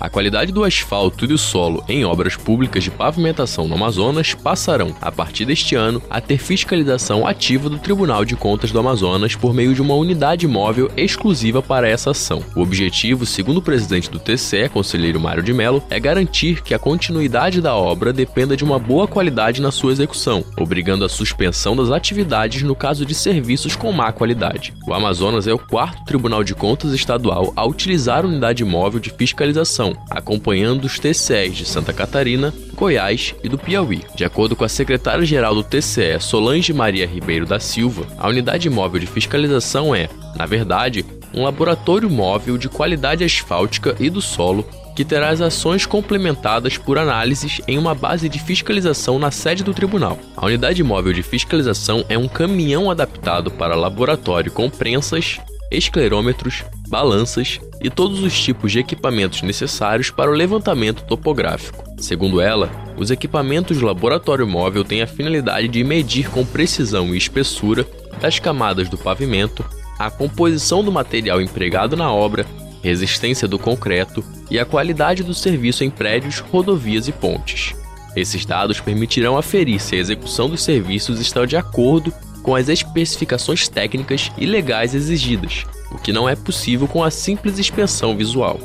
A qualidade do asfalto e do solo em obras públicas de pavimentação no Amazonas passarão, a partir deste ano, a ter fiscalização ativa do Tribunal de Contas do Amazonas por meio de uma unidade móvel exclusiva para essa ação. O objetivo, segundo o presidente do TCE, conselheiro Mário de Mello, é garantir que a continuidade da obra dependa de uma boa qualidade na sua execução, obrigando a suspensão das atividades no caso de serviços com má qualidade. O Amazonas é o quarto Tribunal de Contas estadual a utilizar unidade móvel de fiscalização acompanhando os TCEs de Santa Catarina, Goiás e do Piauí. De acordo com a secretária-geral do TCE, Solange Maria Ribeiro da Silva, a unidade móvel de fiscalização é, na verdade, um laboratório móvel de qualidade asfáltica e do solo que terá as ações complementadas por análises em uma base de fiscalização na sede do tribunal. A unidade móvel de fiscalização é um caminhão adaptado para laboratório com prensas, esclerômetros, balanças e todos os tipos de equipamentos necessários para o levantamento topográfico. Segundo ela, os equipamentos do laboratório móvel têm a finalidade de medir com precisão e espessura das camadas do pavimento, a composição do material empregado na obra, resistência do concreto e a qualidade do serviço em prédios, rodovias e pontes. Esses dados permitirão aferir se a execução dos serviços está de acordo com as especificações técnicas e legais exigidas, o que não é possível com a simples inspeção visual.